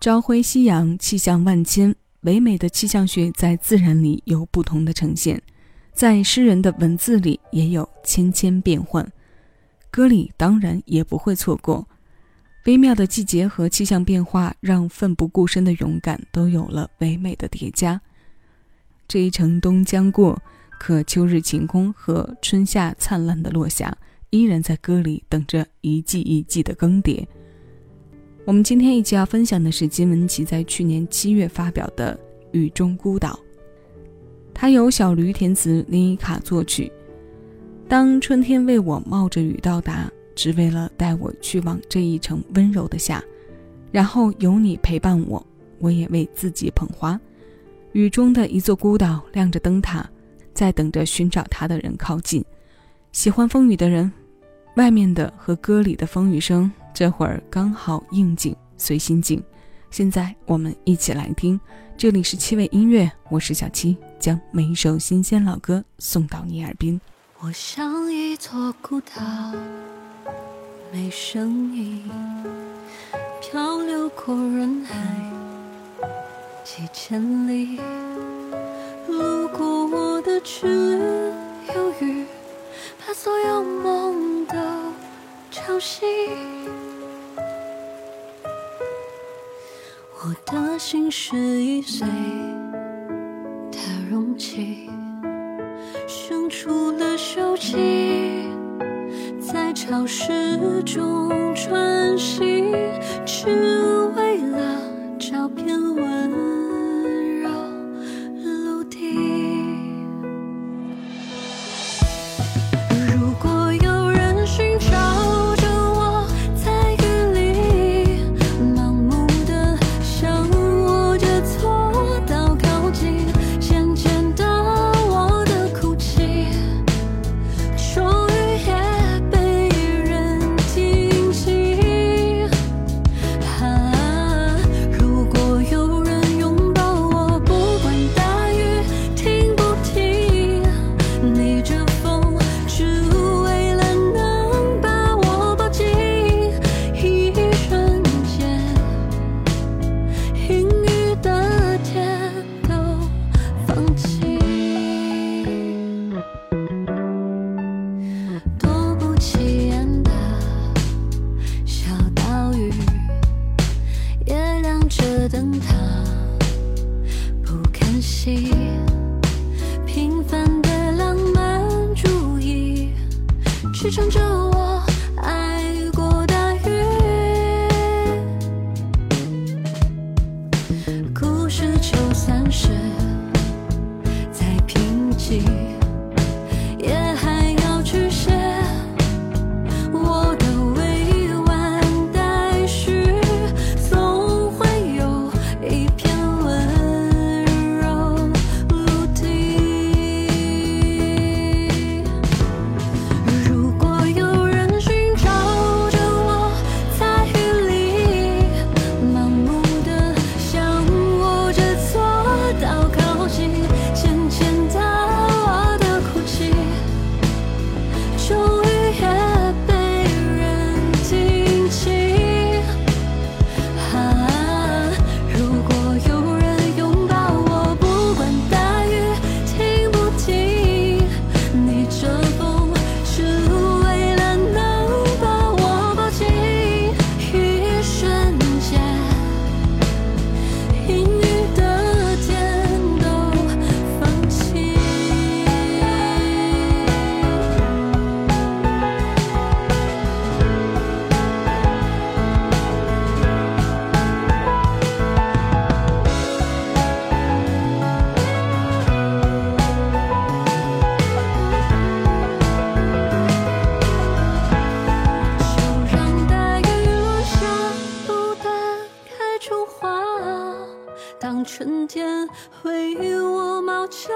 朝晖夕阳，气象万千。唯美的气象学在自然里有不同的呈现，在诗人的文字里也有千千变幻。歌里当然也不会错过。微妙的季节和气象变化，让奋不顾身的勇敢都有了唯美的叠加。这一程冬将过，可秋日晴空和春夏灿烂的落霞，依然在歌里等着一季一季的更迭。我们今天一起要分享的是金玟岐在去年七月发表的《雨中孤岛》，它由小驴填词，林依卡作曲。当春天为我冒着雨到达。只为了带我去往这一程温柔的夏，然后有你陪伴我，我也为自己捧花。雨中的一座孤岛，亮着灯塔，在等着寻找它的人靠近。喜欢风雨的人，外面的和歌里的风雨声，这会儿刚好应景，随心境。现在我们一起来听，这里是七味音乐，我是小七，将每一首新鲜老歌送到你耳边。我像一座孤岛。没声音，漂流过人海几千里，路过我的只有雨，把所有吵醒。我的心是易碎的容器，生出了锈迹。在潮湿中穿行，只为了找片文平凡的浪漫主义，支撑着我春天为我冒着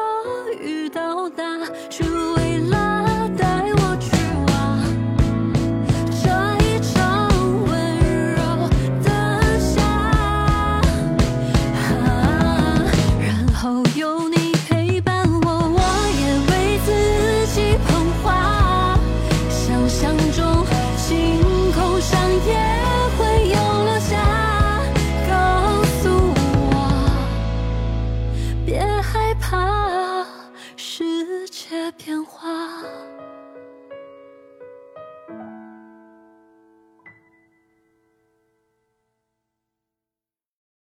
雨到达，的变化。